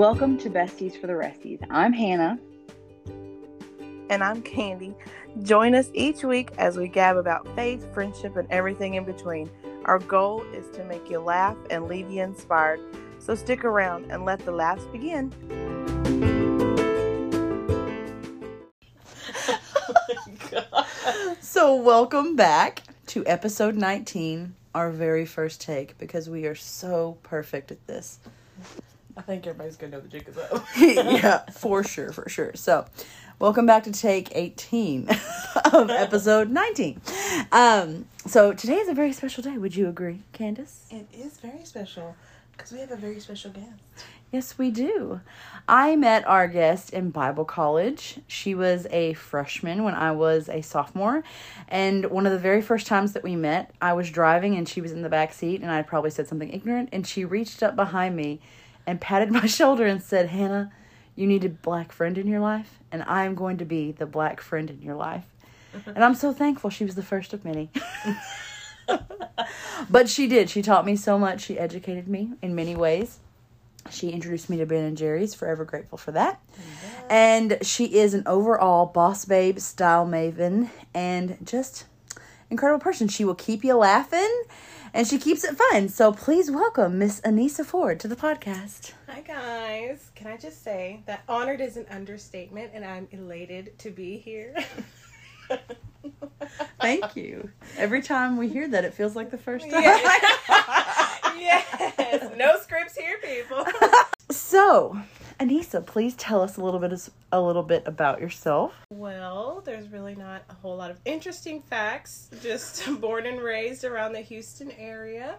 Welcome to Besties for the Resties. I'm Hannah. And I'm Candy. Join us each week as we gab about faith, friendship, and everything in between. Our goal is to make you laugh and leave you inspired. So stick around and let the laughs begin. So, welcome back to episode 19, our very first take, because we are so perfect at this. I think everybody's gonna know the jig is up. yeah, for sure, for sure. So, welcome back to take 18 of episode 19. Um, so, today is a very special day. Would you agree, Candace? It is very special because we have a very special guest. Yes, we do. I met our guest in Bible college. She was a freshman when I was a sophomore. And one of the very first times that we met, I was driving and she was in the back seat, and I probably said something ignorant. And she reached up behind me and patted my shoulder and said, Hannah, you need a black friend in your life, and I am going to be the black friend in your life. Uh-huh. and I'm so thankful she was the first of many. but she did. She taught me so much. She educated me in many ways. She introduced me to Ben and Jerry's. Forever grateful for that. And she is an overall boss babe, style maven, and just incredible person. She will keep you laughing, and she keeps it fun. So please welcome Miss Anissa Ford to the podcast. Hi guys. Can I just say that honored is an understatement and I'm elated to be here. Thank you. Every time we hear that, it feels like the first time. yes. No scripts here, people. So, Anissa, please tell us a little bit a little bit about yourself. Well, there's really not a whole lot of interesting facts. Just born and raised around the Houston area.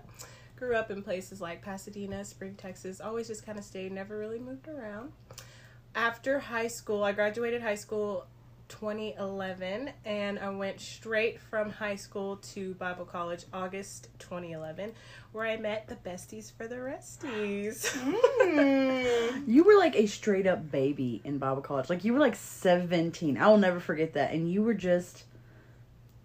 Grew up in places like Pasadena, Spring, Texas. Always just kind of stayed, never really moved around. After high school, I graduated high school 2011 and I went straight from high school to Bible college August 2011 where I met the besties for the resties. Hmm. You were like a straight up baby in Bible college. Like you were like 17. I will never forget that. And you were just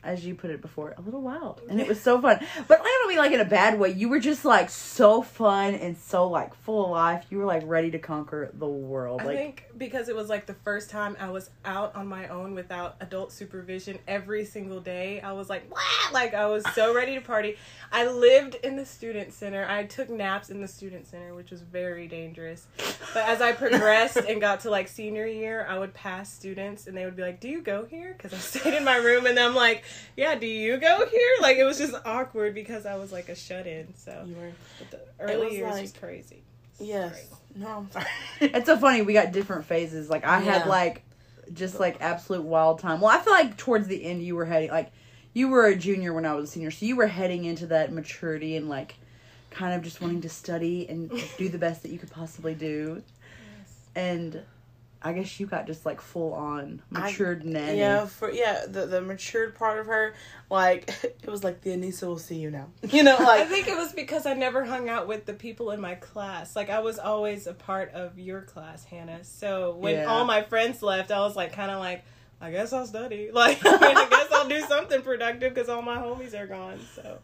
as you put it before, a little wild. And it was so fun. But I don't mean like in a bad way. You were just like so fun and so like full of life. You were like ready to conquer the world. I Like think because it was like the first time I was out on my own without adult supervision every single day. I was like, what? Like I was so ready to party. I lived in the student center. I took naps in the student center, which was very dangerous. But as I progressed and got to like senior year, I would pass students and they would be like, "Do you go here?" Because I stayed in my room, and I'm like, "Yeah, do you go here?" Like it was just awkward because I was like a shut in. So You were. but the early was years like- was crazy. Yes. No, I'm sorry. it's so funny. We got different phases. Like I had like just like absolute wild time. Well, I feel like towards the end you were heading like you were a junior when I was a senior, so you were heading into that maturity and like kind of just wanting to study and do the best that you could possibly do. Yes. And I guess you got just like full on I- matured nanny. Yeah, for yeah, the the matured part of her, like it was like the Anissa will see you now. You know, like I think it was because I never hung out with the people in my class. Like I was always a part of your class, Hannah. So when Yeah. all my friends left, I was like kind of like, I guess I'll study. Like I, mean, I guess I'll do something productive because all my homies are gone. So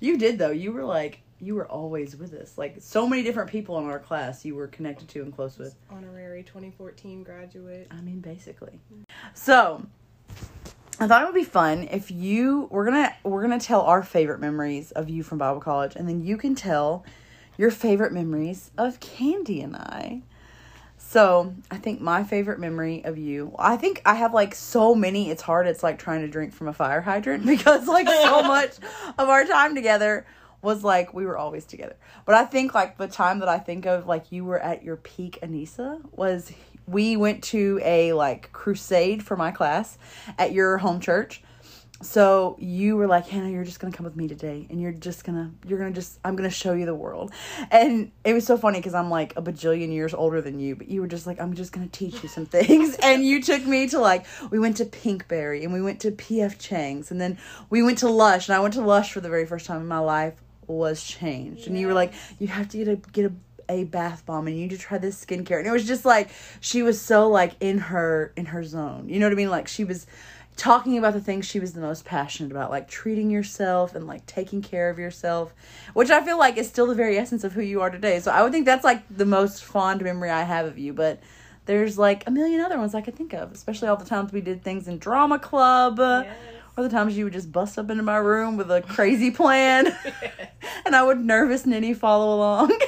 You did though. You were like you were always with us. Like so many different people in our class you were connected to and close with. honorary 2014 graduate. I mean, basically. So, I thought it would be fun if you we're gonna we're gonna tell our favorite memories of you from Bible college, and then you can tell your favorite memories of Candy and I. So, I think my favorite memory of you, I think I have like so many. It's hard. It's like trying to drink from a fire hydrant because like so much of our time together was like we were always together. But I think like the time that I think of like you were at your peak Anissa was we went to a like crusade for my class at your home church. So you were like, Hannah, you're just gonna come with me today, and you're just gonna, you're gonna just, I'm gonna show you the world, and it was so funny because I'm like a bajillion years older than you, but you were just like, I'm just gonna teach you some things, and you took me to like, we went to Pinkberry, and we went to P.F. Chang's, and then we went to Lush, and I went to Lush for the very first time in my life, was changed, and you were like, you have to get a get a a bath bomb and you need to try this skincare. And it was just like she was so like in her in her zone. You know what i mean? Like she was talking about the things she was the most passionate about, like treating yourself and like taking care of yourself, which I feel like is still the very essence of who you are today. So I would think that's like the most fond memory I have of you, but there's like a million other ones I could think of, especially all the times we did things in drama club. Or the times you would just bust up into my room with a crazy plan, and I would nervous Ninny follow along.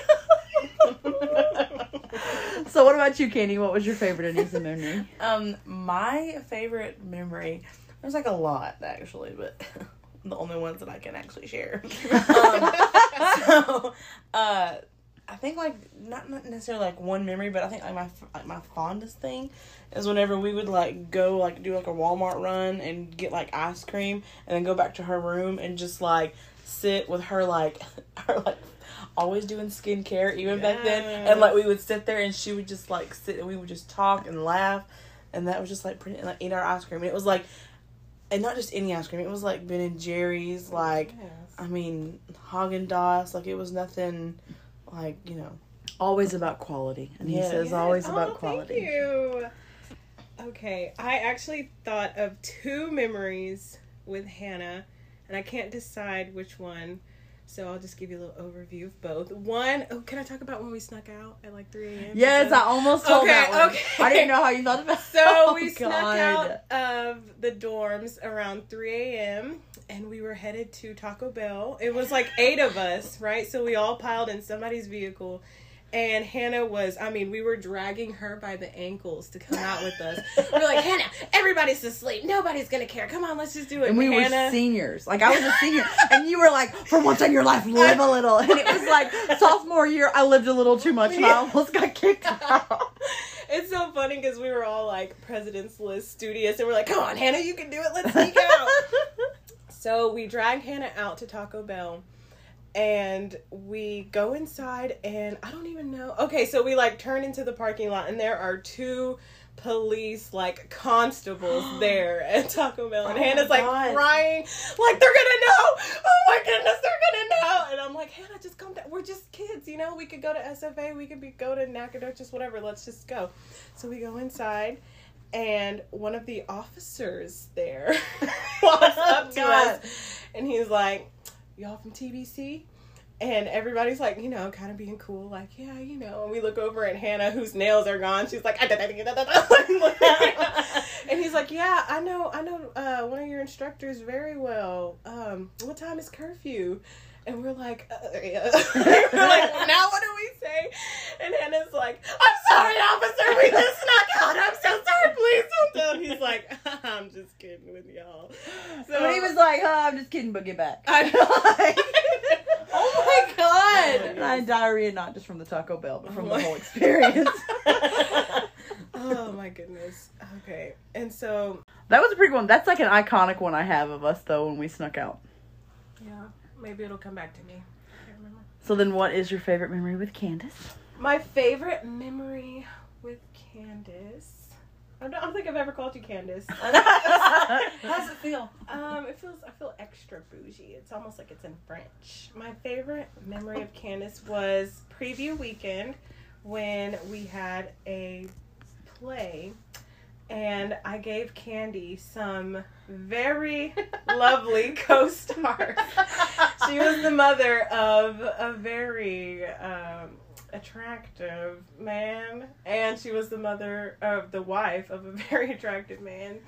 so, what about you, Candy? What was your favorite Anissa memory? Um, my favorite memory. There's like a lot actually, but the only ones that I can actually share. um, so, uh, I think like not not necessarily like one memory, but I think like my like my fondest thing is whenever we would like go like do like a Walmart run and get like ice cream and then go back to her room and just like sit with her like her like always doing skincare even back then. And like we would sit there and she would just like sit and we would just talk and laugh. And that was just like pretty and like eat our ice cream. And it was like and not just any ice cream. It was like Ben and Jerry's like I mean Haagen Dazs like it was nothing like you know Always about quality. And he says Yes. always Oh, about quality. Thank you. Okay, I actually thought of two memories with Hannah, and I can't decide which one. So I'll just give you a little overview of both. One, oh, can I talk about when we snuck out at like 3 a.m.? Yes, I almost told Okay, that one. okay. I didn't know how you thought about So Oh, we snuck out of the dorms around 3 a.m. and we were headed to Taco Bell. It was like eight of us, right? So we all piled in somebody's vehicle. And Hannah was, I mean, we were dragging her by the ankles to come out with us. We were like, Hannah, everybody's asleep. Nobody's going to care. Come on, let's just do it. And we were seniors. Like I was a senior, and you were like, "For once in your life, live a little." And it was like sophomore year, I lived a little too much, and I almost got kicked out. It's so funny because we were all like President's List studious, and we're like, "Come on, Hannah, you can do it. Let's sneak out." so we drag Hannah out to Taco Bell, and we go inside, and I don't even know. Okay, so we like turn into the parking lot, and there are two police like constables there at Taco Bell, and Oh Hannah's like God. crying, like they're gonna know. Oh my goodness, they're gonna know. And I'm like, Hannah, just come down. We're just kids, you know. We could go to SFA, we could be go to Nacogdoches, whatever. Let's just go. So we go inside, and one of the officers there walks oh up to God. us, and he's like, "Y'all from TBC?" And everybody's like, you know, kind of being cool, like, yeah, you know. And we look over at Hannah, whose nails are gone. She's like, and he's like, yeah, I know, I know, uh, one of your instructors very well. Um, what time is curfew? And we're like, uh, yeah. we're like, now what do we say? And Hannah's like, I'm sorry, officer, we just snuck out. I'm so sorry, please don't do it. He's like, I'm just kidding with y'all. So But he was like, oh, "I'm just kidding, but get back." I'm like, oh my god I had diarrhea not just from the Taco Bell, but from the oh whole experience. oh my goodness. Okay. And so, that was a pretty good one. That's like an iconic one I have of us though when we snuck out. yeah, maybe it'll come back to me. I remember. So then, what is your favorite memory with Candace? My favorite memory with Candace. I don't, I don't think I've ever called you Candace. how does it feel Um, it feels I feel extra bougie. It's almost like it's in French. My favorite memory of Candace was preview weekend when we had a play and I gave Candy some very lovely co-stars. She was the mother of a very um, attractive man, and she was the mother of the wife of a very attractive man.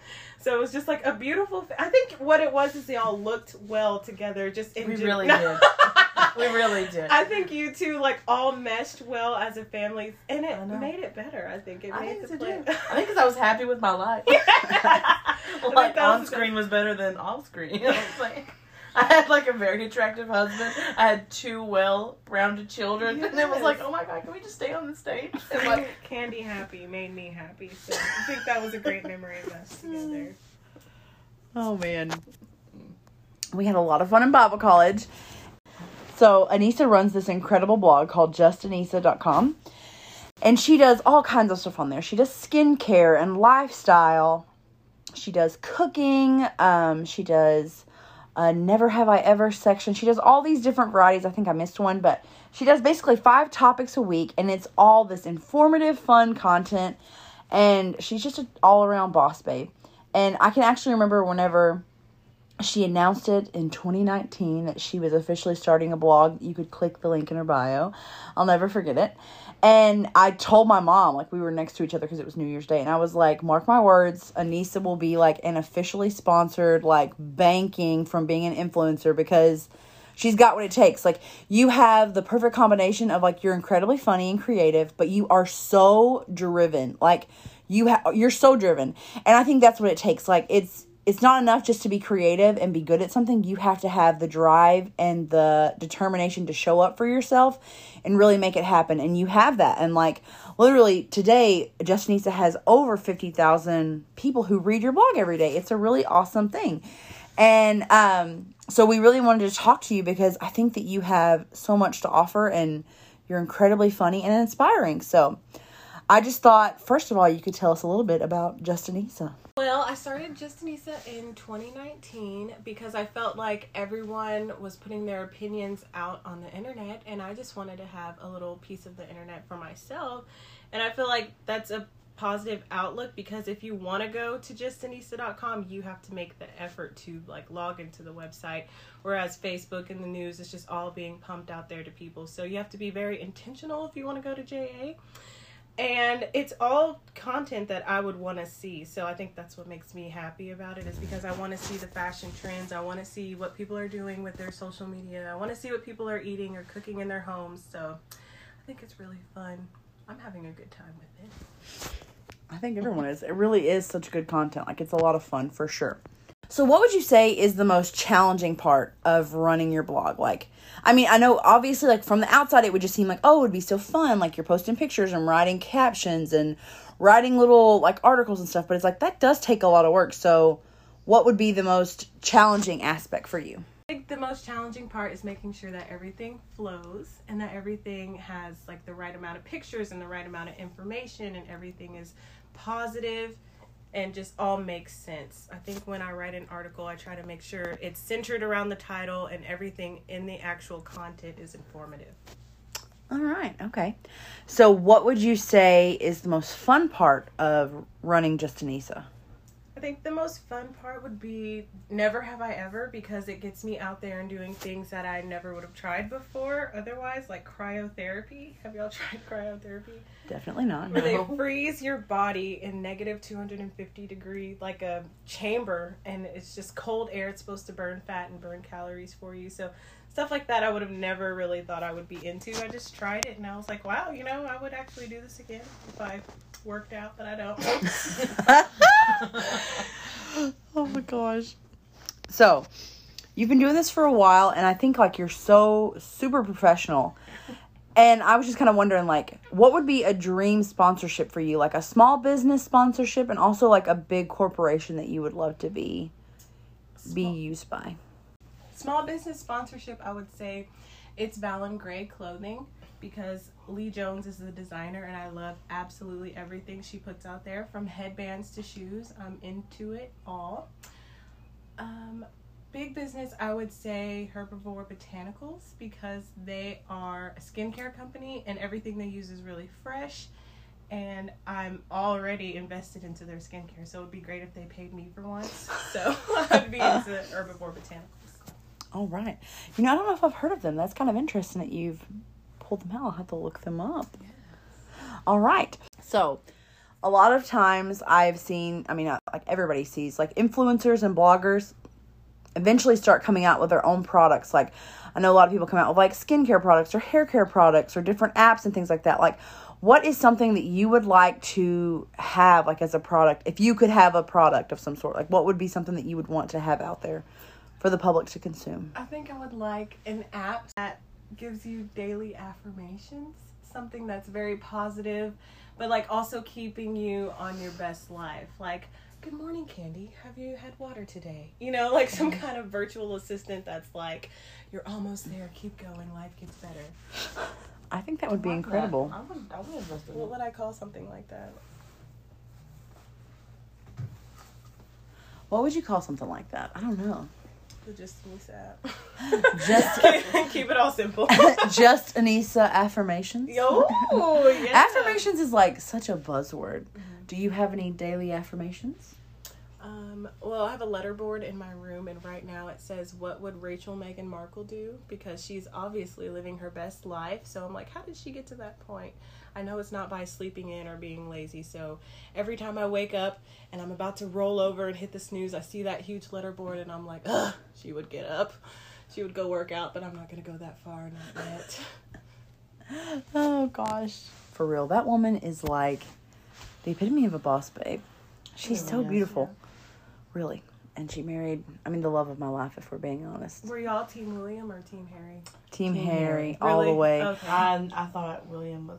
So it was just like a beautiful. Fa- I think what it was is they all looked well together. Just in We gen- really did. we really did I think you two like all meshed well as a family, and it made it better. I think it I made think the it play. I think because I was happy with my life. think like on screen was better than off screen. You know what I'm saying? I had like a very attractive husband. I had two well-rounded children, and it was like, oh my god, can we just stay on the stage? And like, Candy happy made me happy. So I think that was a great memory of us together. Oh man. We had a lot of fun in Bible college. So Anissa runs this incredible blog called justanissa.com. And she does all kinds of stuff on there. She does skincare and lifestyle. She does cooking. Um, she does a never have I ever section. She does all these different varieties. I think I missed one, but she does basically five topics a week, and it's all this informative, fun content. And she's just an all around boss babe. And I can actually remember whenever she announced it in 2019 that she was officially starting a blog. You could click the link in her bio. I'll never forget it. And I told my mom, like, we were next to each other because it was New Year's Day. And I was like, mark my words, Anissa will be like an officially sponsored, like, banking from being an influencer because she's got what it takes. Like, you have the perfect combination of, like, you're incredibly funny and creative, but you are so driven. Like, you have, you're so driven. And I think that's what it takes. Like, it's, it's not enough just to be creative and be good at something. You have to have the drive and the determination to show up for yourself and really make it happen. And you have that. And like literally today, Just Anissa has over 50,000 people who read your blog every day. It's a really awesome thing. And um, so we really wanted to talk to you because I think that you have so much to offer and you're incredibly funny and inspiring. So I just thought, first of all, you could tell us a little bit about Just Anissa. Well, I started Just Anissa in 2019 because I felt like everyone was putting their opinions out on the internet, and I just wanted to have a little piece of the internet for myself. And I feel like that's a positive outlook because if you want to go to justanissa.com, you have to make the effort to like log into the website. Whereas Facebook and the news is just all being pumped out there to people. So you have to be very intentional if you want to go to JA and it's all content that I would want to see. So I think that's what makes me happy about it is because I want to see the fashion trends. I want to see what people are doing with their social media. I want to see what people are eating or cooking in their homes. So I think it's really fun. I'm having a good time with it. I think everyone is. It really is such good content. Like it's a lot of fun for sure. So what would you say is the most challenging part of running your blog? Like I mean, I know obviously like from the outside it would just seem like, "Oh, it would be so fun like you're posting pictures and writing captions and writing little like articles and stuff." But it's like that does take a lot of work. So what would be the most challenging aspect for you? I think the most challenging part is making sure that everything flows and that everything has like the right amount of pictures and the right amount of information and everything is positive and just all makes sense. I think when I write an article, I try to make sure it's centered around the title and everything in the actual content is informative. All right. Okay. So, what would you say is the most fun part of running Just Anissa? I think the most fun part would be never have I ever because it gets me out there and doing things that I never would have tried before otherwise, like cryotherapy. Have y'all tried cryotherapy? Definitely not. Where no. they freeze your body in negative 250 degree, like a chamber, and it's just cold air. It's supposed to burn fat and burn calories for you. So, stuff like that I would have never really thought I would be into. I just tried it and I was like, wow, you know, I would actually do this again if I worked out, but I don't. oh my gosh. So, you've been doing this for a while, and I think like you're so super professional. And I was just kind of wondering, like, what would be a dream sponsorship for you? Like a small business sponsorship, and also like a big corporation that you would love to be be used by. Small business sponsorship, I would say, it's Valen Gray Clothing because Lee Jones is the designer and I love absolutely everything she puts out there from headbands to shoes. I'm into it all. Um, big business, I would say Herbivore Botanicals because they are a skincare company and everything they use is really fresh. And I'm already invested into their skincare, so it would be great if they paid me for once. So I'd be into Herbivore Botanicals. All right. You know, I don't know if I've heard of them. That's kind of interesting that you've pulled them out. I'll have to look them up. Yes. All right. So, a lot of times I've seen, I mean, uh, like everybody sees, like influencers and bloggers eventually start coming out with their own products. Like, I know a lot of people come out with like skincare products or hair care products or different apps and things like that. Like, what is something that you would like to have, like, as a product? If you could have a product of some sort, like, what would be something that you would want to have out there for the public to consume? I think I would like an app that gives you daily affirmations, something that's very positive, but like also keeping you on your best life. Like, good morning, Candy. Have you had water today? You know, like some mm-hmm. kind of virtual assistant that's like, you're almost there. Keep going. Life gets better. I think that would be incredible. That. I would, I would invest in What would I call something like that? What would you call something like that? I don't know. Just Anissa. Just keep it all simple. just Anissa affirmations. Yo, yeah. affirmations is like such a buzzword. Mm-hmm. Do you have any daily affirmations? Um, well, I have a letter board in my room, and right now it says, "What would Rachel Meghan Markle do?" Because she's obviously living her best life. So I'm like, how did she get to that point? I know it's not by sleeping in or being lazy. So every time I wake up and I'm about to roll over and hit the snooze, I see that huge letterboard, and I'm like, ugh, she would get up, she would go work out, but I'm not gonna go that far, not yet. Oh gosh. For real, that woman is like the epitome of a boss babe. She's oh, so really is, beautiful. Really. And she married, I mean, the love of my life, if we're being honest. Were y'all Team William or Team Harry? Team, Team Harry, Harry. all the way. Okay. I, I thought William was.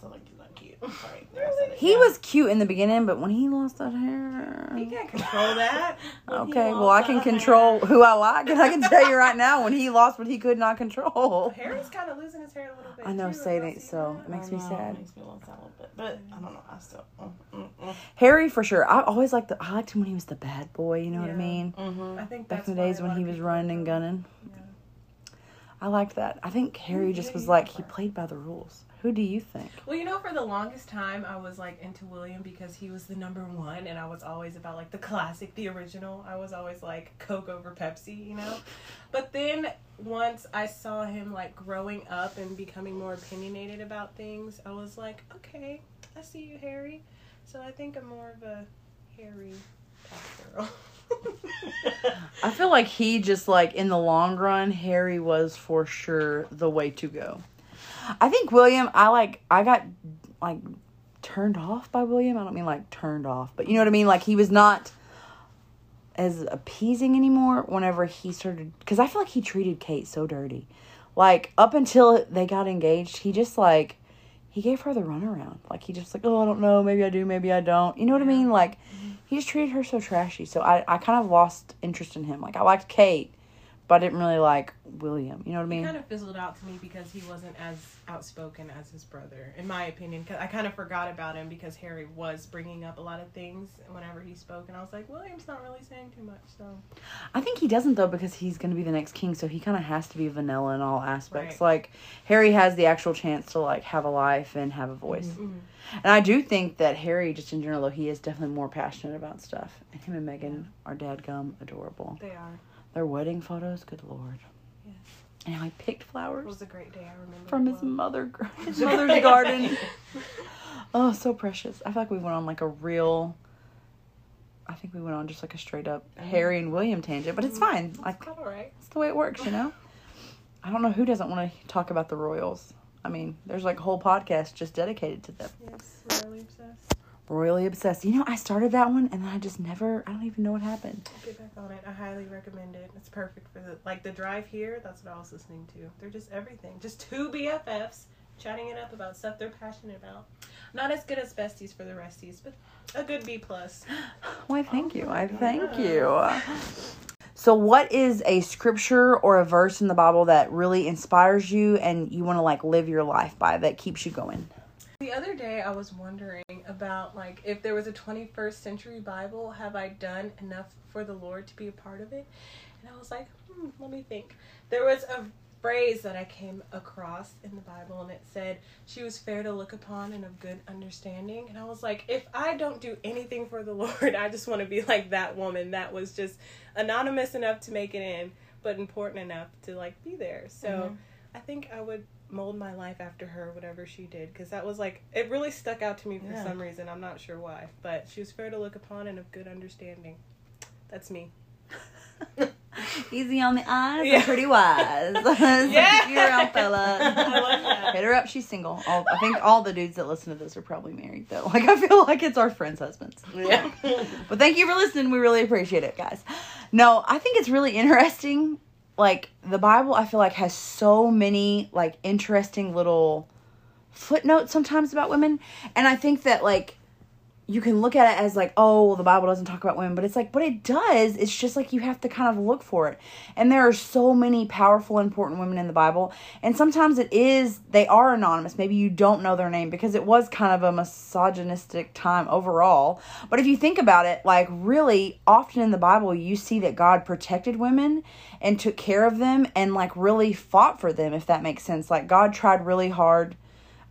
I thought like he's not cute. I'm sorry. There, I said it. He Yeah. was cute in the beginning, but when he lost that hair. You can't control that. When he Okay, well, lost I can that control hair. who I like, and I can tell you right now when he lost what he could not control. Harry's kind of losing his hair a little bit. I know, too. say that so. It makes me know, sad. It makes me a little sad a little bit, but I don't know. I still. Mm, mm, mm. Harry for sure. I always liked the. I liked him when he was the bad boy. You know what I Yeah. mean? Mm-hmm. I think Back that's in the why days a when lot he of was people running and gunning. Yeah. I liked that. I think Harry just was like he played by the rules. Who do you think? Well, you know, for the longest time, I was like into William because he was the number one, and I was always about like the classic, the original. I was always like Coke over Pepsi, you know. But then once I saw him like growing up and becoming more opinionated about things, I was like, okay, I see you, Harry. So I think I'm more of a Harry girl. I feel like he just like in the long run, Harry was for sure the way to go. I think William, I like I got like turned off by William. I don't mean like turned off, but you know what I mean? Like he was not as appeasing anymore whenever he started because I feel like he treated Kate so dirty. Like up until they got engaged, he just like he gave her the runaround. Like he just like, oh, I don't know, maybe I do, maybe I don't. You know what I mean? Like he just treated her so trashy. So I, I kind of lost interest in him. Like I liked Kate, but I didn't really like William. You know what I mean? He kind of fizzled out to me because he wasn't as outspoken as his brother, in my opinion. 'Cause I kind of forgot about him because Harry was bringing up a lot of things whenever he spoke, and I was like, William's not really saying too much, so I think he doesn't though because he's going to be the next king, so he kind of has to be vanilla in all aspects. Right. Like Harry has the actual chance to like have a life and have a voice. Mhm. And I do think that Harry, just in general, though, he is definitely more passionate about stuff. And him and Meghan are dadgum adorable. they are. Their wedding photos, good lord. Yes. And how he picked It flowers was a great day. I remember from his mother, his mother's garden. Oh, so precious. I feel like we went on like a real. I think we went on just like a straight up Harry and William tangent, but it's mm-hmm. fine. Like all right. it's the way it works, you know. I don't know who doesn't want to talk about the Royals. I mean, there's like a whole podcast just dedicated to them. Yes, royally obsessed. Royally obsessed. You know, I started that one and then I just never. I don't even know what happened. Get back on it. I highly recommend it. It's perfect for the like the drive here. That's what I was listening to. They're just everything. Just two BFFs chatting it up about stuff they're passionate about. Not as good as besties for the resties, but a good B plus. Why, thank oh you. I thank you. So, what is a scripture or a verse in the Bible that really inspires you and you want to like live your life by that keeps you going? The other day, I was wondering about like if there was a 21st century Bible, have I done enough for the Lord to be a part of it? And I was like, hmm, let me think. There was a phrase that I came across in the Bible, and it said she was fair to look upon and of good understanding. And I was like, if I don't do anything for the Lord, I just want to be like that woman that was just anonymous enough to make it in, but important enough to like be there. So. Mhm. I think I would mold my life after her, whatever she did, because that was like it really stuck out to me for Yeah. some reason. I'm not sure why, but she was fair to look upon and of good understanding. That's me. Easy on the eyes Yeah. pretty wise. Yeah. You're fella. I love that. Hit her up. She's single. All, I think all the dudes that listen to this are probably married, though. Like, I feel like it's our friends' husbands. Yeah. But thank you for listening. We really appreciate it, guys. No, I think it's really interesting. Like the Bible, I feel like has so many like interesting little footnotes sometimes about women, and I think that like you can look at it as like, oh, well, the Bible doesn't talk about women, but it's like, but it does. It's just like you have to kind of look for it. And there are so many powerful, important women in the Bible. And sometimes it is, they are anonymous. Maybe you don't know their name because it was kind of a misogynistic time overall. But if you think about it, like really often in the Bible, you see that God protected women and took care of them and like really fought for them, if that makes sense. Like God tried really hard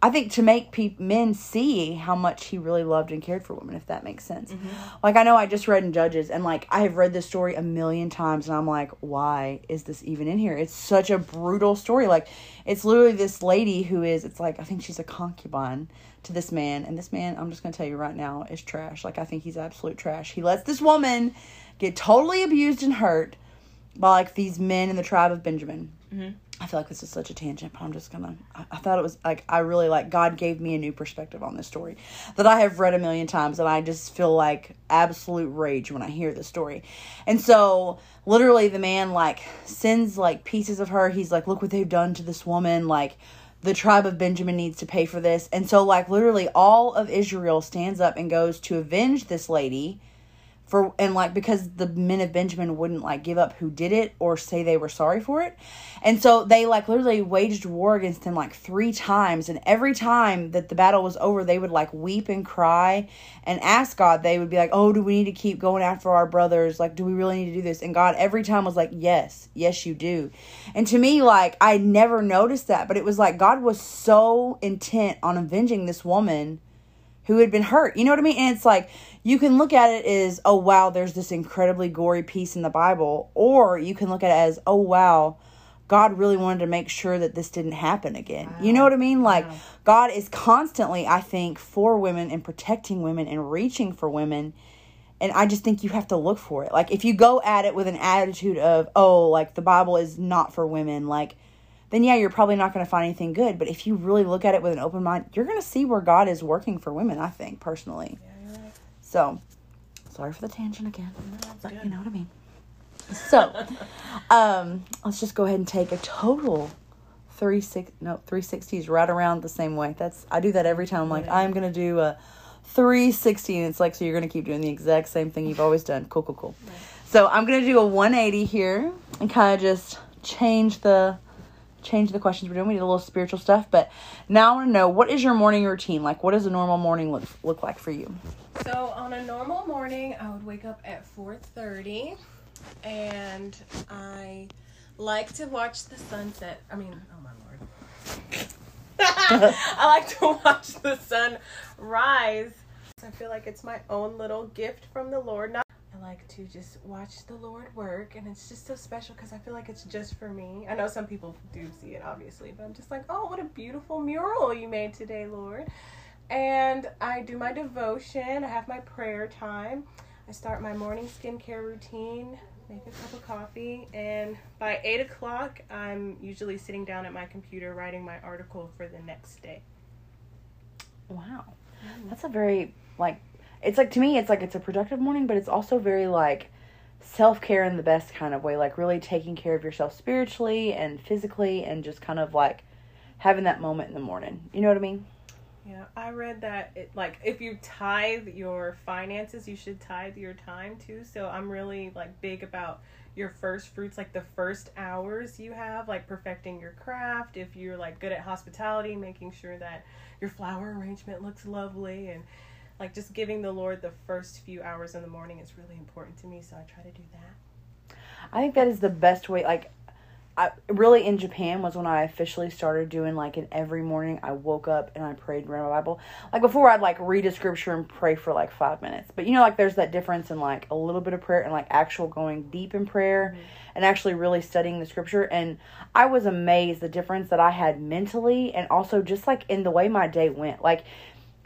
I think to make pe- men see how much he really loved and cared for women, if that makes sense. Mm-hmm. Like I know I just read in Judges, and like I have read this story a million times, and I'm like, why is this even in here? It's such a brutal story. Like it's literally this lady who is, it's like I think she's a concubine to this man, and this man, I'm just gonna tell you right now, is trash. Like I think he's absolute trash. He lets this woman get totally abused and hurt by like these men in the tribe of Benjamin. Mm-hmm. I feel like this is such a tangent, but I'm just gonna. I, I thought it was like I really like God gave me a new perspective on this story that I have read a million times, and I just feel like absolute rage when I hear this story. And so, literally, the man like sends like pieces of her. He's like, "Look what they've done to this woman." Like, the tribe of Benjamin needs to pay for this. And so, like, literally, all of Israel stands up and goes to avenge this lady for and like because the men of Benjamin wouldn't like give up who did it or say they were sorry for it. And so they like literally waged war against him like three times and every time that the battle was over they would like weep and cry and ask God they would be like, "Oh, do we need to keep going after our brothers? Like do we really need to do this?" And God every time was like, "Yes. Yes, you do." And to me like I never noticed that, but it was like God was so intent on avenging this woman who had been hurt. You know what I mean? And it's like you can look at it as, oh wow, there's this incredibly gory piece in the Bible, or you can look at it as, oh wow, God really wanted to make sure that this didn't happen again. You know what I mean? Like God is constantly, I think, for women and protecting women and reaching for women. And I just think you have to look for it. Like if you go at it with an attitude of, oh, like the Bible is not for women, like then yeah, you're probably not going to find anything good. But if you really look at it with an open mind, you're going to see where God is working for women, I think, personally. So, sorry for the tangent again. But you know what I mean. So, um, let's just go ahead and take a total three six no three sixties right around the same way. That's I do that every time. I'm like I'm gonna do a three sixty, and it's like so you're gonna keep doing the exact same thing you've always done. Cool, cool, cool. So I'm gonna do a 180 here and kind of just change the change the questions we're doing. We did a little spiritual stuff, but now I want to know what is your morning routine like? What does a normal morning look look like for you? So on a normal morning, I would wake up at 4:30 and I like to watch the sunset. I mean, oh my lord. I like to watch the sun rise. I feel like it's my own little gift from the Lord. Not like to just watch the Lord work, and it's just so special because I feel like it's just for me. I know some people do see it, obviously, but I'm just like, oh, what a beautiful mural you made today, Lord. And I do my devotion, I have my prayer time. I start my morning skincare routine, make a cup of coffee, and by 8 o'clock, I'm usually sitting down at my computer writing my article for the next day. Wow. Mm-hmm. That's a very like it's like to me it's like it's a productive morning, but it's also very like self-care in the best kind of way, like really taking care of yourself spiritually and physically and just kind of like having that moment in the morning. You know what I mean? Yeah, I read that it like if you tithe your finances, you should tithe your time too. So I'm really like big about your first fruits, like the first hours you have, like perfecting your craft. If you're like good at hospitality, making sure that your flower arrangement looks lovely and like just giving the Lord the first few hours in the morning is really important to me. So I try to do that. I think that is the best way. Like, I really in Japan was when I officially started doing like an every morning. I woke up and I prayed and read my Bible. Like before, I'd like read a scripture and pray for like five minutes. But you know, like there's that difference in like a little bit of prayer and like actual going deep in prayer mm-hmm. and actually really studying the scripture. And I was amazed the difference that I had mentally and also just like in the way my day went. Like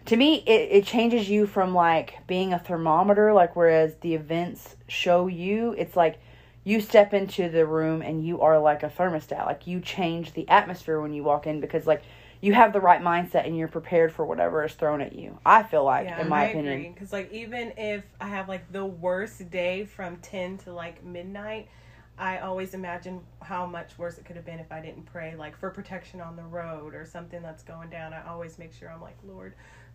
to me it, it changes you from like being a thermometer like whereas the events show you it's like you step into the room and you are like a thermostat like you change the atmosphere when you walk in because like you have the right mindset and you're prepared for whatever is thrown at you i feel like in my I opinion. Because like even if I have like the worst day from ten to like midnight, I always imagine how much worse it could have been if I didn't pray, like for protection on the road or something that's going down. I always make sure I'm like, Lord,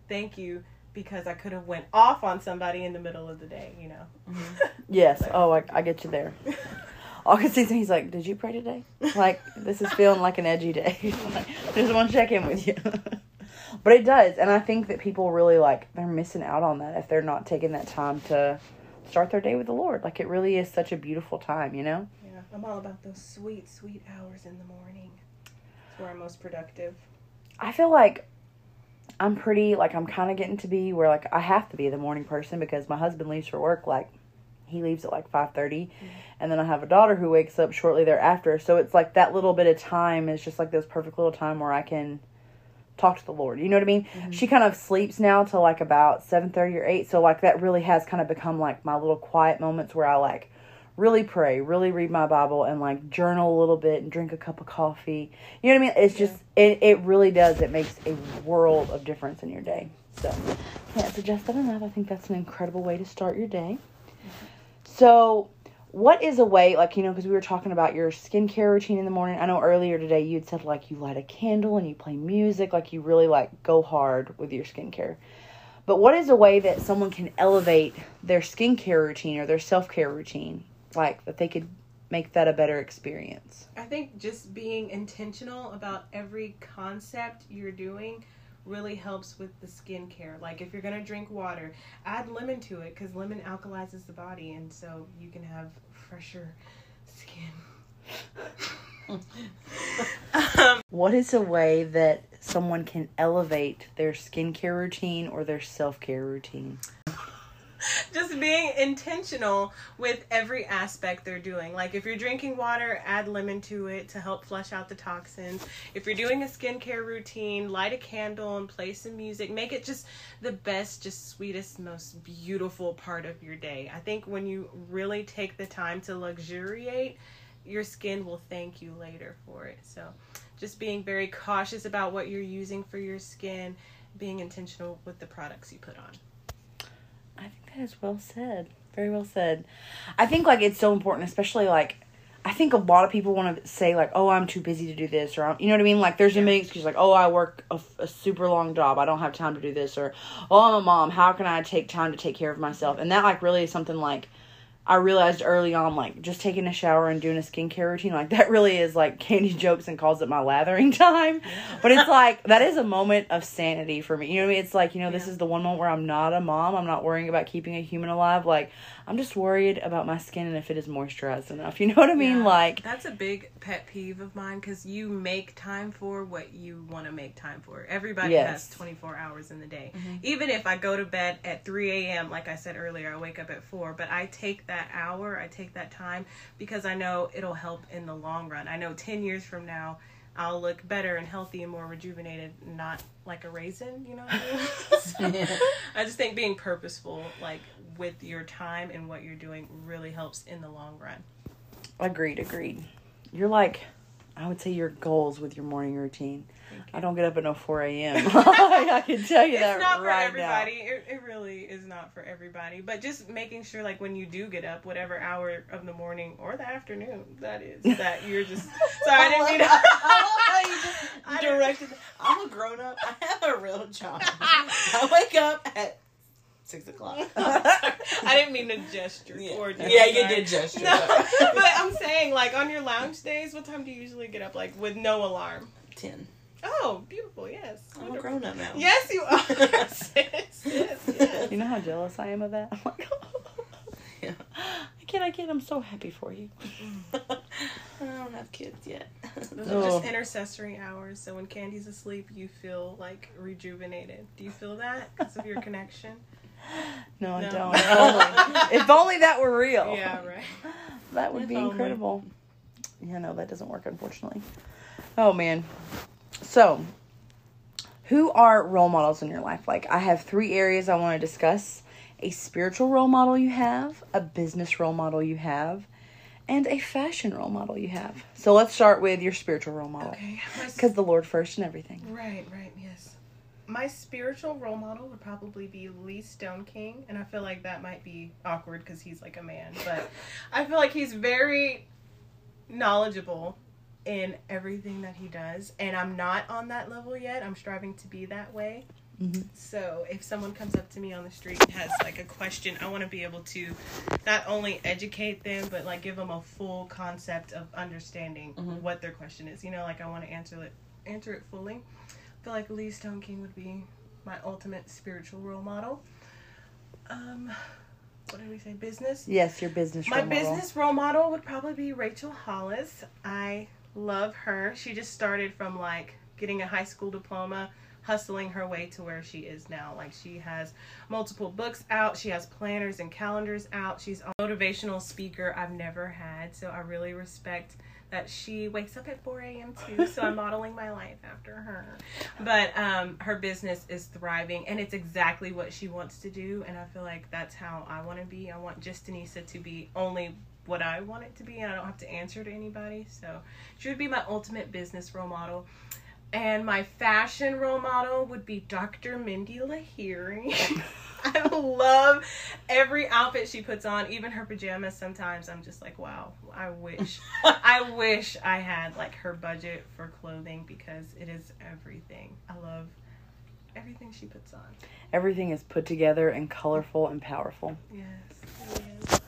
thank you because I could have went off on somebody in the middle of the day. You know. Mm-hmm. yes oh I, I get you there August season, he's like, "Did you pray today? Like, this is feeling like an edgy day. like, just want to check in with you." but it does, and I think that people really like they're missing out on that if they're not taking that time to start their day with the Lord. Like, it really is such a beautiful time, you know. Yeah, I'm all about those sweet, sweet hours in the morning. It's where I'm most productive. I feel like I'm pretty like I'm kind of getting to be where like I have to be the morning person because my husband leaves for work like he leaves at like 5:30 and then I have a daughter who wakes up shortly thereafter. So it's like that little bit of time is just like this perfect little time where I can talk to the Lord. You know what I mean? Mm-hmm. She kind of sleeps now till like about 7:30 or 8. So like that really has kind of become like my little quiet moments where I like really pray, really read my Bible and like journal a little bit and drink a cup of coffee. You know what I mean? It's just it it really does. It makes a world of difference in your day. So, can't suggest that enough. I think that's an incredible way to start your day. So, what is a way, like, you know, because we were talking about your skincare routine in the morning. I know earlier today you had said, like, you light a candle and you play music, like, you really, like, go hard with your skincare. But what is a way that someone can elevate their skincare routine or their self care routine, like, that they could make that a better experience? I think just being intentional about every concept you're doing really helps with the skincare. Like if you're gonna drink water, add lemon to it because lemon alkalizes the body, and so you can have fresher skin. um, What is a way that someone can elevate their skincare routine or their self care routine? just being intentional with every aspect they're doing. Like if you're drinking water, add lemon to it to help flush out the toxins. If you're doing a skincare routine, light a candle and play some music. Make it just the best, just sweetest, most beautiful part of your day. I think when you really take the time to luxuriate, your skin will thank you later for it. So, just being very cautious about what you're using for your skin, being intentional with the products you put on. I think that is well said. Very well said. I think like it's so important, especially like I think a lot of people want to say like, "Oh, I'm too busy to do this," or you know what I mean. Like, there's a million excuses like, "Oh, I work a, a super long job. I don't have time to do this," or "Oh, I'm a mom. How can I take time to take care of myself?" And that like really is something like I realized early on, like just taking a shower and doing a skincare routine, like that really is like Candy jokes and calls it my lathering time. But it's like that is a moment of sanity for me. You know what I mean? It's like, you know, this Yeah. is the one moment where I'm not a mom. I'm not worrying about keeping a human alive. Like, I'm just worried about my skin and if it is moisturized enough. You know what I mean? Yeah, Like, that's a big pet peeve of mine because you make time for what you want to make time for. Everybody Yes. has 24 hours in the day. Mm-hmm. Even if I go to bed at 3 a.m., like I said earlier, I wake up at 4, but I take that hour, I take that time because I know it'll help in the long run. I know 10 years from now, I'll look better and healthy and more rejuvenated, not like a raisin, you know what I mean? So, I just think being purposeful, like with your time and what you're doing, really helps in the long run. agreed, agreed. You're like, I would say your goals with your morning routine. I don't get up at no 4 a.m. I can tell you that it's not for right everybody. It, it really is not for everybody. But just making sure, like, when you do get up, whatever hour of the morning or the afternoon that is, that you're just. Sorry, I didn't mean to. How you just directed? I'm a grown up. I have a real job. I wake up at six o'clock. I didn't mean to gesture Yeah, towards yeah you. you did gesture. No, but I'm saying, like, on your lounge days, what time do you usually get up? Like, with no alarm? Ten. Oh, beautiful. Yes. I'm a grown up now. Yes, you are. sis. Yes, yes. You know how jealous I am of that? Oh I'm like, Yeah. I can't, I can't. I'm so happy for you. I don't have kids yet. Those Oh. are just intercessory hours. So when Candy's asleep, you feel like rejuvenated. Do you feel that because of your connection? No, I No. don't. If only, if only that were real. Yeah, right. That would If be only. incredible. Yeah, no, that doesn't work, unfortunately. Oh, man. So, who are role models in your life? Like, I have three areas I want to discuss a spiritual role model you have, a business role model you have, and a fashion role model you have. So, let's start with your spiritual role model. Okay. Because the Lord first and everything. Right, right, yes. My spiritual role model would probably be Lee Stoneking, and I feel like that might be awkward because he's like a man, but I feel like he's very knowledgeable in everything that he does, and I'm not on that level yet. I'm striving to be that way. Mhm. So if someone comes up to me on the street and has like a question, I want to be able to not only educate them, but like give them a full concept of understanding Mhm. what their question is. You know, like I want to answer it answer it fully. I feel like Lee Stoneking would be my ultimate spiritual role model. Um, what did we say? Business. Yes, your business My role model. business role model would probably be Rachel Hollis. I love her. She just started from like getting a high school diploma, hustling her way to where she is now. Like she has multiple books out, she has planners and calendars out. She's a motivational speaker I've never had, so I really respect that she wakes up at 4 a.m. too. So I'm modeling my life after her. But um, her business is thriving, and it's exactly what she wants to do. And I feel like that's how I want to be. I want just Anissa to be only what I want it to be, and I don't have to answer to anybody. So she would be my ultimate business role model. And my fashion role model would be Dr. Mindy Lahiri. I love every outfit she puts on, even her pajamas. Sometimes I'm just like, wow, I wish, I wish I had like her budget for clothing because it is everything. I love everything she puts on. Everything is put together and colorful and powerful. Yes, it is.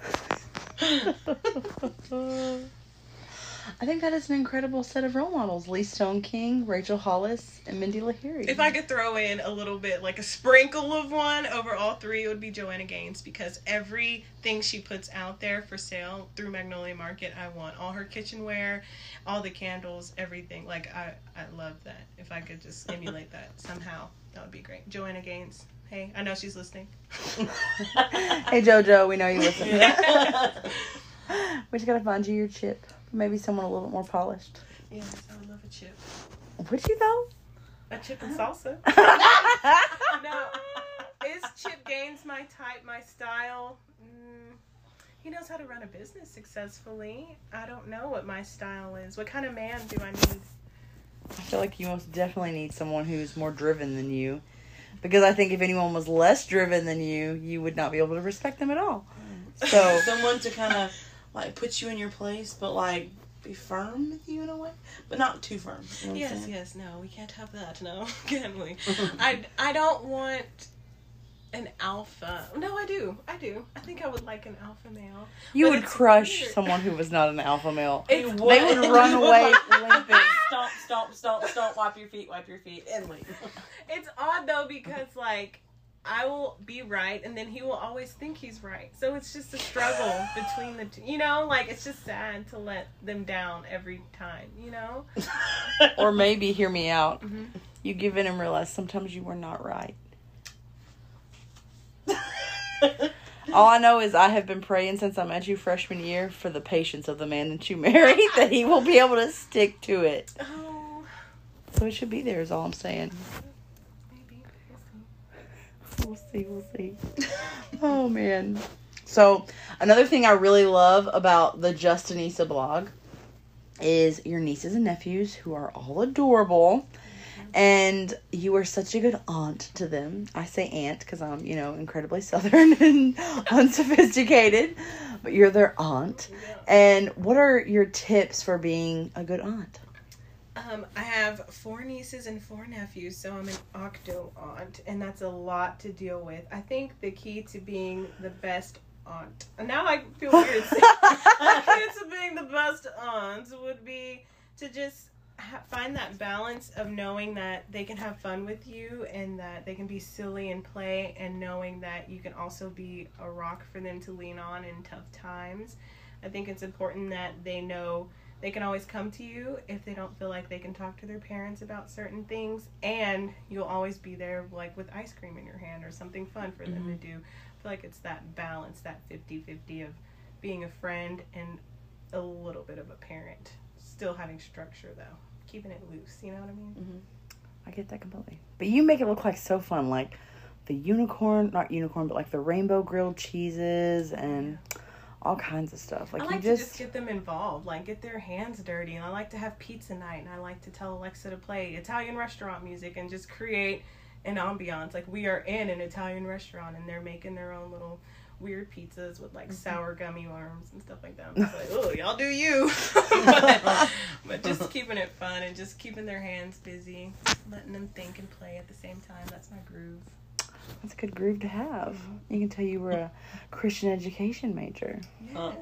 I think that is an incredible set of role models: Lee Stoneking, Rachel Hollis, and Mindy Lahiri. If I could throw in a little bit, like a sprinkle of one over all three, it would be Joanna Gaines because everything she puts out there for sale through Magnolia Market, I want all her kitchenware, all the candles, everything. Like I, I love that. If I could just emulate that somehow, that would be great. Joanna Gaines. Hey, I know she's listening. hey JoJo, we know you listen. we just gotta find you your chip. Maybe someone a little bit more polished. Yes, I would love a chip. Would you though? A chip and salsa. no, is Chip Gaines my type, my style? Mm, he knows how to run a business successfully. I don't know what my style is. What kind of man do I need? I feel like you most definitely need someone who's more driven than you. Because I think if anyone was less driven than you, you would not be able to respect them at all. Mm. So someone to kind of like put you in your place, but like be firm with you in a way, but not too firm. You know Yes, yes, no, we can't have that. No, can we? I, I don't want an alpha. No, I do. I do. I think I would like an alpha male. you But would crush weird. someone who was not an alpha male. It's You They would run away limping. Stomp, stomp, stomp, stomp. Wipe your feet, wipe your feet, and leave. It's odd though because like I will be right and then he will always think he's right. So it's just a struggle between the two. You know, like it's just sad to let them down every time, you know? Or maybe, hear me out, Mhm. you give in and realize sometimes you were not right. All I know is I have been praying since I met you freshman year for the patience of the man that you married, that he will be able to stick to it. Oh, So it should be there, is all I'm saying. maybe. We'll see. We'll see, we'll see. oh, man. So, another thing I really love about the Just Anissa blog is your nieces and nephews who are all adorable. And you are such a good aunt to them. I say aunt because I'm, you know, incredibly southern and unsophisticated, but you're their aunt. And what are your tips for being a good aunt? Um, I have four nieces and four nephews, so I'm an octo aunt, and that's a lot to deal with. I think the key to being the best aunt, and now I feel weird saying the key to being the best aunt would be to just find that balance of knowing that they can have fun with you and that they can be silly and play, and knowing that you can also be a rock for them to lean on in tough times. I think it's important that they know they can always come to you if they don't feel like they can talk to their parents about certain things and you'll always be there like with ice cream in your hand or something fun for them to mm-hmm. do. I feel like it's that balance that 50-50 of being a friend and a little bit of a parent still having structure though keeping it loose you know what i mean mm-hmm. I get that completely. But you make it look like so fun, like the unicorn, not unicorn, but like the rainbow grilled cheeses and all kinds of stuff. Like, I like you to just, just get them involved, like get their hands dirty. And I like to have pizza night, and I like to tell Alexa to play Italian restaurant music and just create an ambiance. Like we are in an Italian restaurant, and they're making their own little weird pizzas with like mm-hmm. sour gummy worms and stuff like that. I'm like, oh, y'all do you. but, but just keeping it fun and just keeping their hands busy, letting them think and play at the same time. That's my groove. that's a good groove to have. You can tell you were a Christian education major, Yes.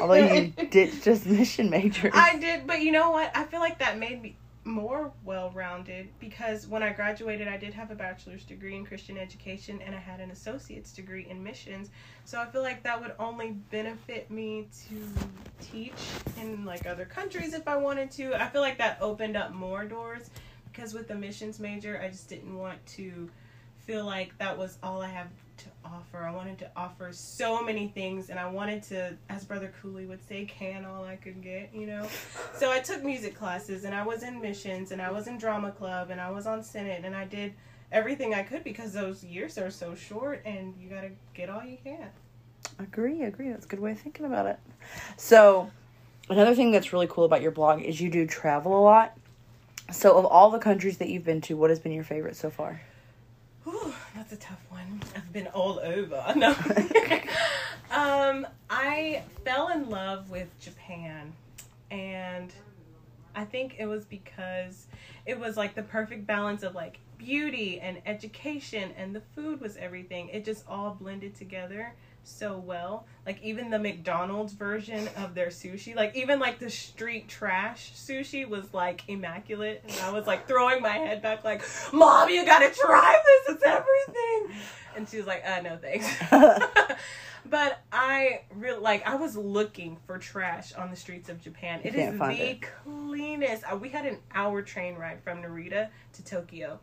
although you ditched just mission major. I did, but you know what? I feel like that made me more well rounded because when I graduated, I did have a bachelor's degree in Christian education and I had an associate's degree in missions. So I feel like that would only benefit me to teach in like other countries if I wanted to. I feel like that opened up more doors because with the missions major, I just didn't want to feel like that was all I have to offer. I wanted to offer so many things, and I wanted to, as Brother Cooley would say, can all I could get, you know? So I took music classes, and I was in missions, and I was in drama club, and I was on Senate, and I did everything I could because those years are so short, and you gotta get all you can. Agree, agree. That's a good way of thinking about it. So, another thing that's really cool about your blog is you do travel a lot. So, of all the countries that you've been to, what has been your favorite so far? Whew, that's a tough been all over. No. um, I fell in love with Japan, and I think it was because it was like the perfect balance of like beauty and education, and the food was everything. It just all blended together so well. Like even the McDonald's version of their sushi, like even like the street trash sushi was like immaculate, and I was like throwing my head back, like, "Mom, you gotta try this. It's everything." And she was like, "Uh, no thanks." but I really like. I was looking for trash on the streets of Japan. It can't is the it. cleanest. Uh, We had an hour train ride from Narita to Tokyo,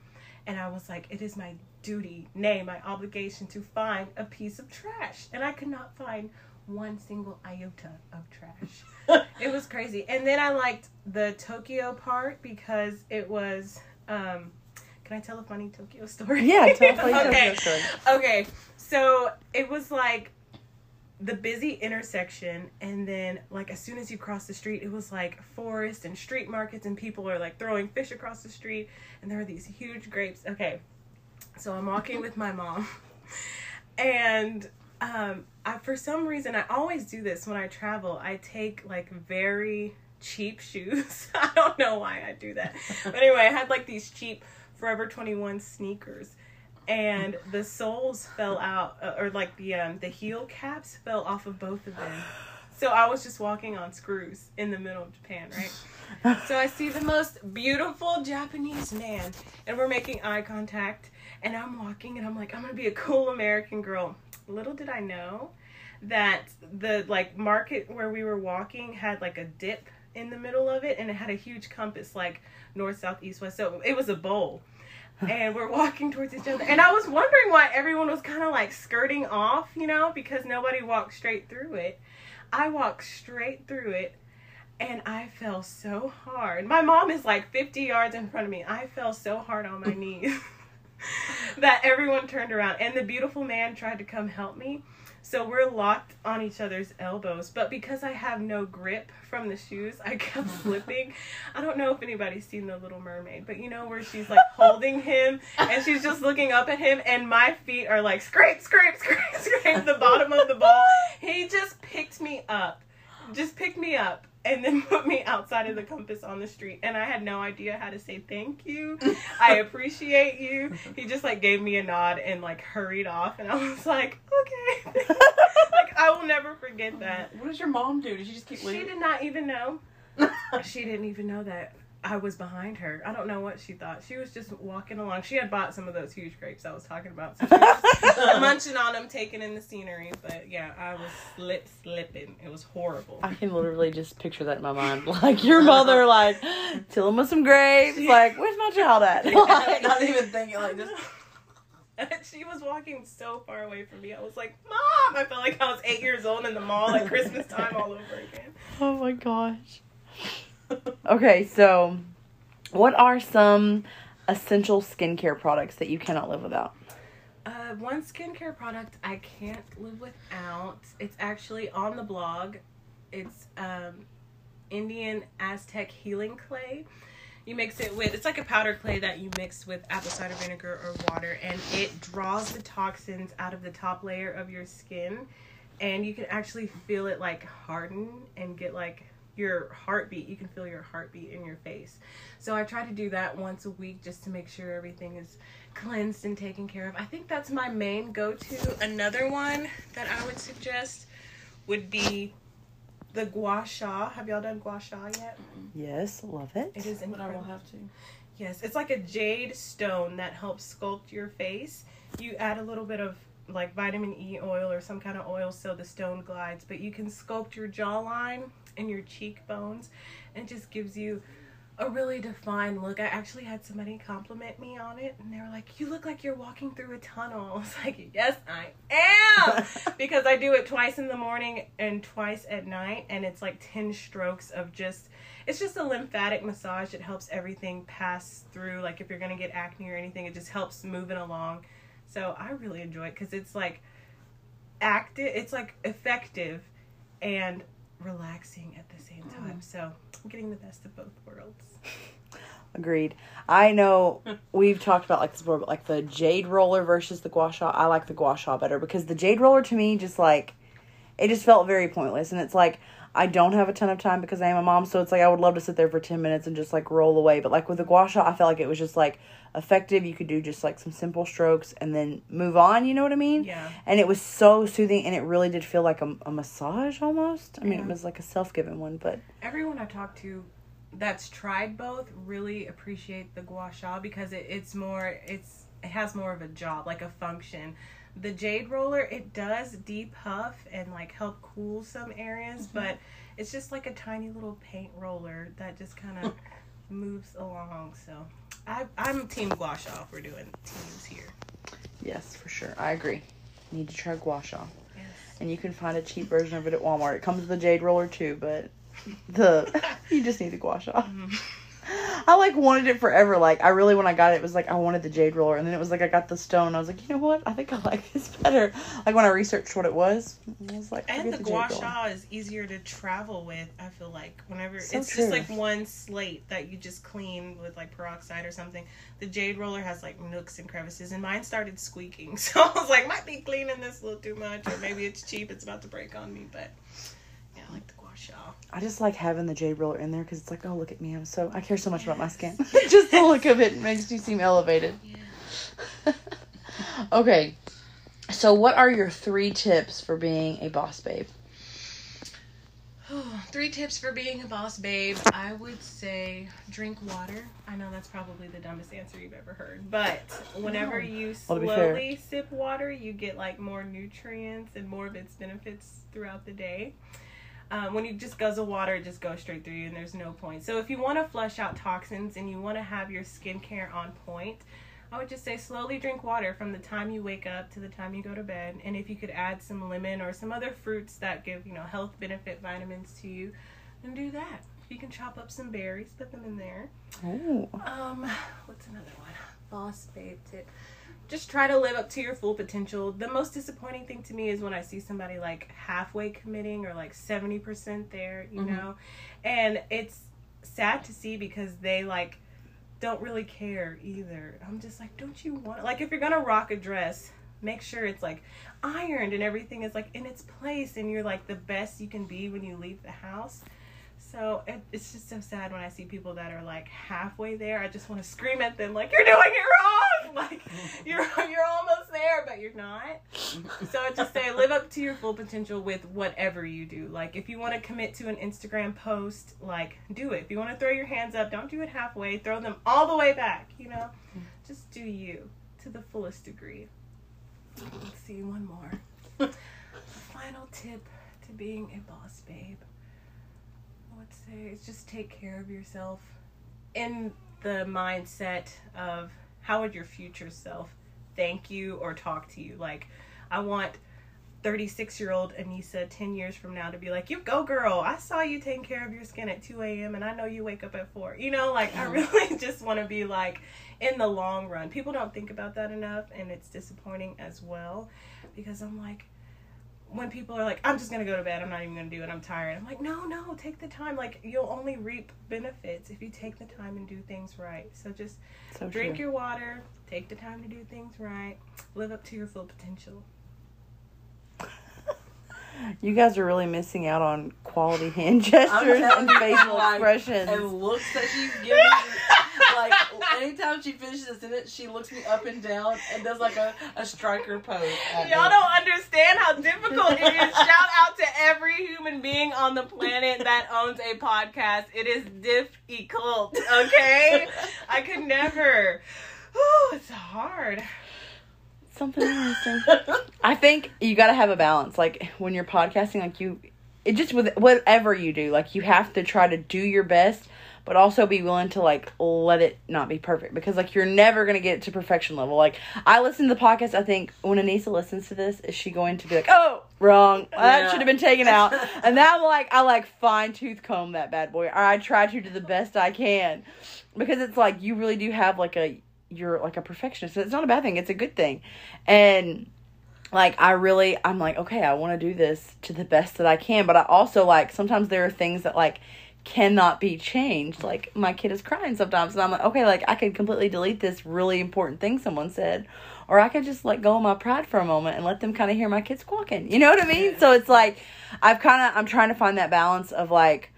and I was like, "It is my duty, nay, my obligation to find a piece of trash. And I could not find one single iota of trash. it was crazy. And then I liked the Tokyo part because it was um can I tell a funny Tokyo story? Yeah, tell a funny okay. Tokyo story. Okay. So it was like the busy intersection and then like as soon as you cross the street it was like forest and street markets and people are like throwing fish across the street and there are these huge grapes okay so i'm walking with my mom. And um I, for some reason i always do this when i travel. I take like very cheap shoes. I don't know why i do that. But anyway i had like these cheap forever 21 sneakers. And the soles fell out uh, or like the um the heel caps fell off of both of them. So i was just walking on screws in the middle of japan right? So i see the most beautiful japanese man and we're making eye contact and i'm walking and i'm like i'm gonna be a cool american girl little did i know that the like market where we were walking had like a dip in the middle of it and it had a huge compass like north south east west so it was a bowl and we're walking towards each other. And I was wondering why everyone was kind of like skirting off, you know, because nobody walked straight through it. I walked straight through it and I fell so hard. My mom is like 50 yards in front of me. I fell so hard on my knees that everyone turned around and the beautiful man tried to come help me. So we're locked on each other's elbows, but because I have no grip from the shoes, I kept slipping. I don't know if anybody's seen The Little Mermaid, but you know where she's like holding him and she's just looking up at him, and my feet are like scrape, scrape, scrape, scrape the bottom of the ball. He just picked me up, just picked me up. And then put me outside of the compass on the street, and I had no idea how to say thank you. I appreciate you. He just like gave me a nod and like hurried off, and I was like, okay. like I will never forget that. What does your mom do? Did she just keep She did not even know. she didn't even know that I was behind her. I don't know what she thought. She was just walking along. She had bought some of those huge grapes I was talking about. So she was munching on them, taking in the scenery. But yeah, I was slip slipping. It was horrible. I can literally just picture that in my mind. Like your mother, uh-huh. like, till him with some grapes. Like, where's my child at? Like, Not even thinking like just. And she was walking so far away from me. I was like, Mom! I felt like I was eight years old in the mall at Christmas time all over again. oh my gosh. Okay, so what are some essential skincare products that you cannot live without? Uh, one skincare product I can't live without. It's actually on the blog. It's um, Indian Aztec healing clay. You mix it with it's like a powder clay that you mix with apple cider vinegar or water, and it draws the toxins out of the top layer of your skin, and you can actually feel it like harden and get like your heartbeat. You can feel your heartbeat in your face. So I try to do that once a week just to make sure everything is cleansed and taken care of. I think that's my main go to. Another one that I would suggest would be the gua sha. Have y'all done gua sha yet? Yes, love it. It is But I will have to. Yes, it's like a jade stone that helps sculpt your face. You add a little bit of like vitamin E oil or some kind of oil so the stone glides, but you can sculpt your jawline and your cheekbones and it just gives you a really defined look. I actually had somebody compliment me on it, and they were like, "You look like you're walking through a tunnel." I was like, "Yes, I am," because I do it twice in the morning and twice at night, and it's like ten strokes of just. It's just a lymphatic massage. It helps everything pass through. Like if you're gonna get acne or anything, it just helps moving along. So I really enjoy it because it's like active. It's like effective and relaxing at the same mm. time. So I'm getting the best of both worlds. Agreed. I know we've talked about like this before, but like the jade roller versus the gua sha. I like the gua sha better because the jade roller to me just like it just felt very pointless, and it's like I don't have a ton of time because I am a mom, so it's like I would love to sit there for ten minutes and just like roll away. But like with the gua sha, I felt like it was just like effective. You could do just like some simple strokes and then move on. You know what I mean? Yeah. And it was so soothing, and it really did feel like a, a massage almost. I mean, it was like a self given one, but Everyone I talked to that's tried both really appreciate the gua sha because it, it's more it's it has more of a job like a function the jade roller it does depuff and like help cool some areas mm-hmm. but it's just like a tiny little paint roller that just kind of moves along so I, i'm team gua sha if we're doing teams here yes, for sure, I agree. Need to try gua sha. yes. and you can find a cheap version of it at Walmart. It comes with a jade roller too, but the you just need the gua sha. Mm-hmm. I like wanted it forever. Like I really, when I got it, it was like I wanted the jade roller, and then it was like I got the stone. I was like, you know what? I think I like this better. Like when I researched what it was, I was like, And the jade gua sha is easier to travel with. I feel like whenever So it's true. just like one slate that you just clean with like peroxide or something. The jade roller has like nooks and crevices, and mine started squeaking. So I was like, might be cleaning this a little too much, or maybe it's cheap. It's about to break on me, but yeah, I like the I just like having the jade roller in there because it's like, oh look at me, I'm so I care so much about my skin. just the look of it makes you seem elevated. Yeah. okay, so what are your three tips for being a boss babe? Three tips for being a boss babe. I would say drink water. I know that's probably the dumbest answer you've ever heard, but whenever you be fair- slowly sip water, you get like more nutrients and more of its benefits throughout the day. Um, when you just guzzle water, it just goes straight through you, and there's no point. So if you want to flush out toxins and you want to have your skincare on point, I would just say slowly drink water from the time you wake up to the time you go to bed. And if you could add some lemon or some other fruits that give, you know, health benefit vitamins to you, then do that. You can chop up some berries, put them in there. Oh, Um, what's another one? Boss babe tip. Just try to live up to your full potential. The most disappointing thing to me is when I see somebody like halfway committing or like 70% there, you mm-hmm. know? And it's sad to see because they like don't really care either. I'm just like, don't you want like if you're gonna rock a dress, make sure it's like ironed and everything is like in its place and you're like the best you can be when you leave the house. So it, it's just so sad when I see people that are like halfway there. I just want to scream at them like you're doing it wrong. Like you're you're almost there, but you're not. So I just say live up to your full potential with whatever you do. Like if you want to commit to an Instagram post, like do it. If you want to throw your hands up, don't do it halfway. Throw them all the way back. You know, just do you to the fullest degree. Let's see one more. Final tip to being a boss babe. Say is just take care of yourself in the mindset of how would your future self thank you or talk to you. Like, I want 36 year old Anissa 10 years from now to be like, You go, girl. I saw you taking care of your skin at 2 a.m. and I know you wake up at 4. You know, like, I really just want to be like, in the long run. People don't think about that enough, and it's disappointing as well because I'm like, when people are like, I'm just gonna go to bed, I'm not even gonna do it, I'm tired. I'm like, no, no, take the time. Like, you'll only reap benefits if you take the time and do things right. So just so drink true. your water, take the time to do things right, live up to your full potential. You guys are really missing out on quality hand gestures and facial expressions. and looks that she's giving me. like anytime she finishes a sentence, she looks me up and down and does like a, a striker pose. at Y'all me. don't understand how difficult it is. Shout out to every human being on the planet that owns a podcast. It is difficult, okay? I could never. Whew, it's hard. Something interesting. I think you got to have a balance. Like when you're podcasting, like you, it just with whatever you do, like you have to try to do your best, but also be willing to like let it not be perfect because like you're never gonna get to perfection level. Like I listen to the podcast, I think when Anissa listens to this, is she going to be like, oh, wrong, that Yeah. should have been taken out, and now like I like fine tooth comb that bad boy, or I try to do the best I can because it's like you really do have like a you're like a perfectionist. It's not a bad thing. It's a good thing, and like I really I'm like okay I want to do this to the best that I can but I also like sometimes there are things that like cannot be changed. Like my kid is crying sometimes and I'm like okay like I could completely delete this really important thing someone said or I could just let go of my pride for a moment and let them kind of hear my kids squawking. You know what I mean? So it's like I've kind of I'm trying to find that balance of like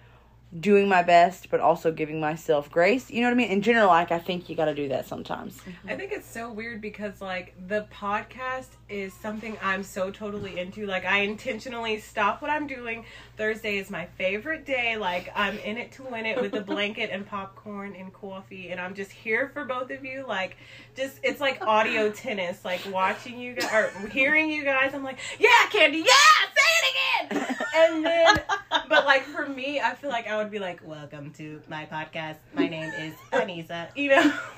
doing my best but also giving myself grace you know what I mean in general like I think you got to do that sometimes mm-hmm. I think it's so weird because like the podcast is something I'm so totally into. Like I intentionally stop what I'm doing. Thursday is my favorite day. Like I'm in it to win it with a blanket and popcorn and coffee and I'm just here for both of you. Like just it's like audio tennis. Like watching you guys or hearing you guys. I'm like, yeah, Candy, yeah, say it again. And then but like for me, I feel like I would be like, "Welcome to my podcast. My name is Anissa. You know,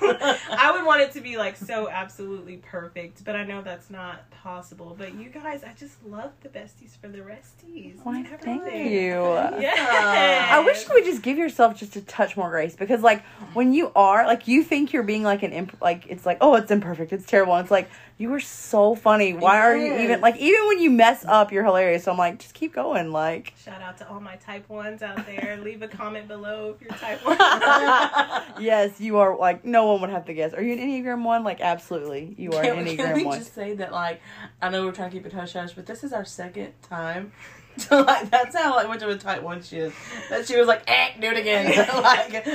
I would want it to be like so absolutely perfect, but I know that's not possible. But you guys, I just love the besties for the resties. Why, thank you Yeah. I wish you would just give yourself just a touch more grace because, like, when you are like, you think you're being like an imp- like it's like, oh, it's imperfect, it's terrible, and it's like you were so funny. Why are you even like even when you mess up, you're hilarious. So I'm like, just keep going. Like, Shout out to all my type ones out there. Leave a comment below if you're type one. yes, you are like no one would have to guess. Are you an Enneagram one? Like, absolutely, you are Can, an we- Enneagram can we one. just say that like I know we're trying to keep it hush hush, but this is our second time. So like that's how like much of a tight one she is. That she was like, eh, do it again. like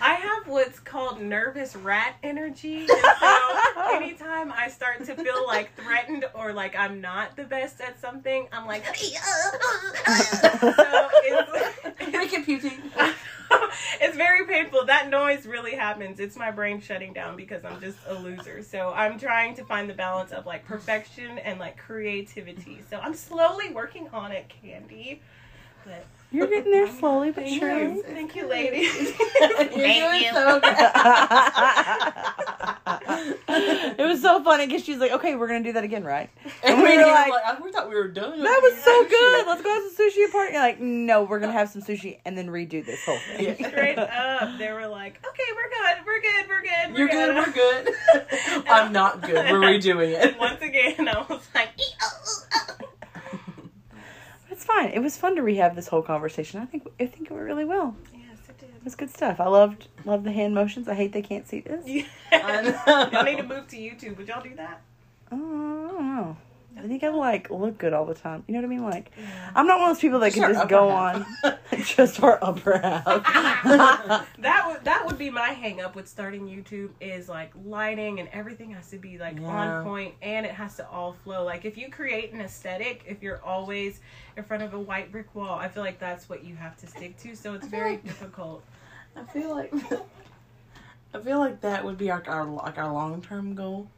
I have what's called nervous rat energy. So anytime I start to feel like threatened or like I'm not the best at something, I'm like, so it's, make it puty. it's very painful. That noise really happens. It's my brain shutting down because I'm just a loser. So I'm trying to find the balance of like perfection and like creativity. So I'm slowly working on it, Candy. But You're getting there slowly but thank surely. you, thank you, ladies. You're doing you. so good. it was so funny because she's like, okay, we're gonna do that again, right? And we we were were like- like, we thought we were done. That was so good. Let's go have some sushi at party. You're like, no, we're gonna have some sushi and then redo this whole thing. Yeah. Straight up, they were like, "Okay, we're good, we're good, we're good, we're You're good. We're good. I'm not good. We're redoing it. And once again, I was like, It's fine. It was fun to rehab this whole conversation. I think I think it went really well. "Yes, it did." It was good stuff. I loved loved the hand motions. I hate they can't see this. Yeah. y'all need to move to YouTube. Would y'all do that? Oh, I don't know. I think I like look good all the time. You know what I mean? Like, I'm not one of those people that Just can just go half. on just our upper half. That would that would be my hang up with starting YouTube is like lighting and everything has to be like Yeah. on point and it has to all flow. Like if you create an aesthetic, if you're always in front of a white brick wall, I feel like that's what you have to stick to. So it's very like- difficult. I feel like I feel like that would be our our like our long term goal.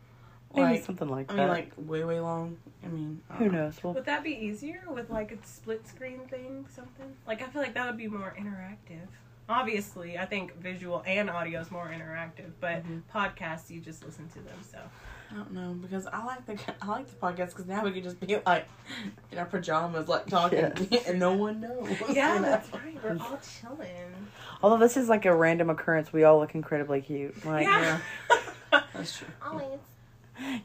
Maybe Like something like I that. mean, like way way long. I mean, I Who don't know. knows? Well, Would that be easier with like a split screen thing, something? Like I feel like that would be more interactive. Obviously, I think visual and audio is more interactive, but Mm-hmm. podcasts you just listen to them. So I don't know because I like the I like the podcast because now we can just be like in our pajamas, like talking, and no one knows. yeah, you know? that's right. We're all chilling. although this is like a random occurrence, we all look incredibly cute. Like, Yeah. That's true. Always.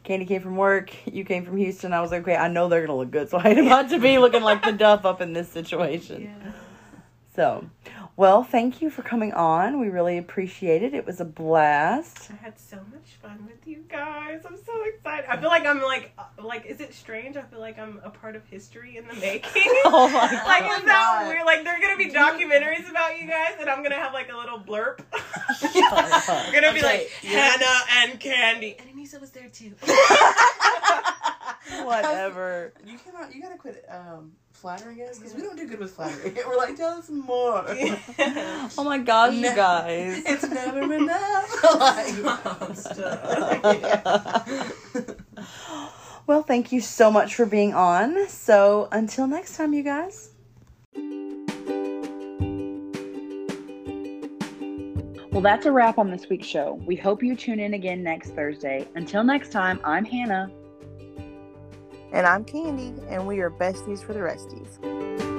Candy came from work. You came from Houston. I was like, okay, I know they're gonna look good, so I ain't about to be looking like the duff up in this situation. Yeah. So, well, thank you for coming on. We really appreciate it. It was a blast. I had so much fun with you guys. I'm so excited. I feel like I'm like uh, like is it strange? I feel like I'm a part of history in the making. Oh my like God. is that weird? Like there're gonna be documentaries about you guys, and I'm gonna have like a little blurb. I'm gonna be Okay, like yeah. Hannah and Candy, and Anissa was there too. Whatever. You cannot. You gotta quit um, flattering us because we don't do good with flattering. We're like, tell us more. Oh my gosh, you guys. It's never enough. like, Well, thank you so much for being on. So, until next time, you guys. Well, that's a wrap on this week's show. We hope you tune in again next Thursday. Until next time, I'm Hannah. And I'm Candy, and we are besties for the resties.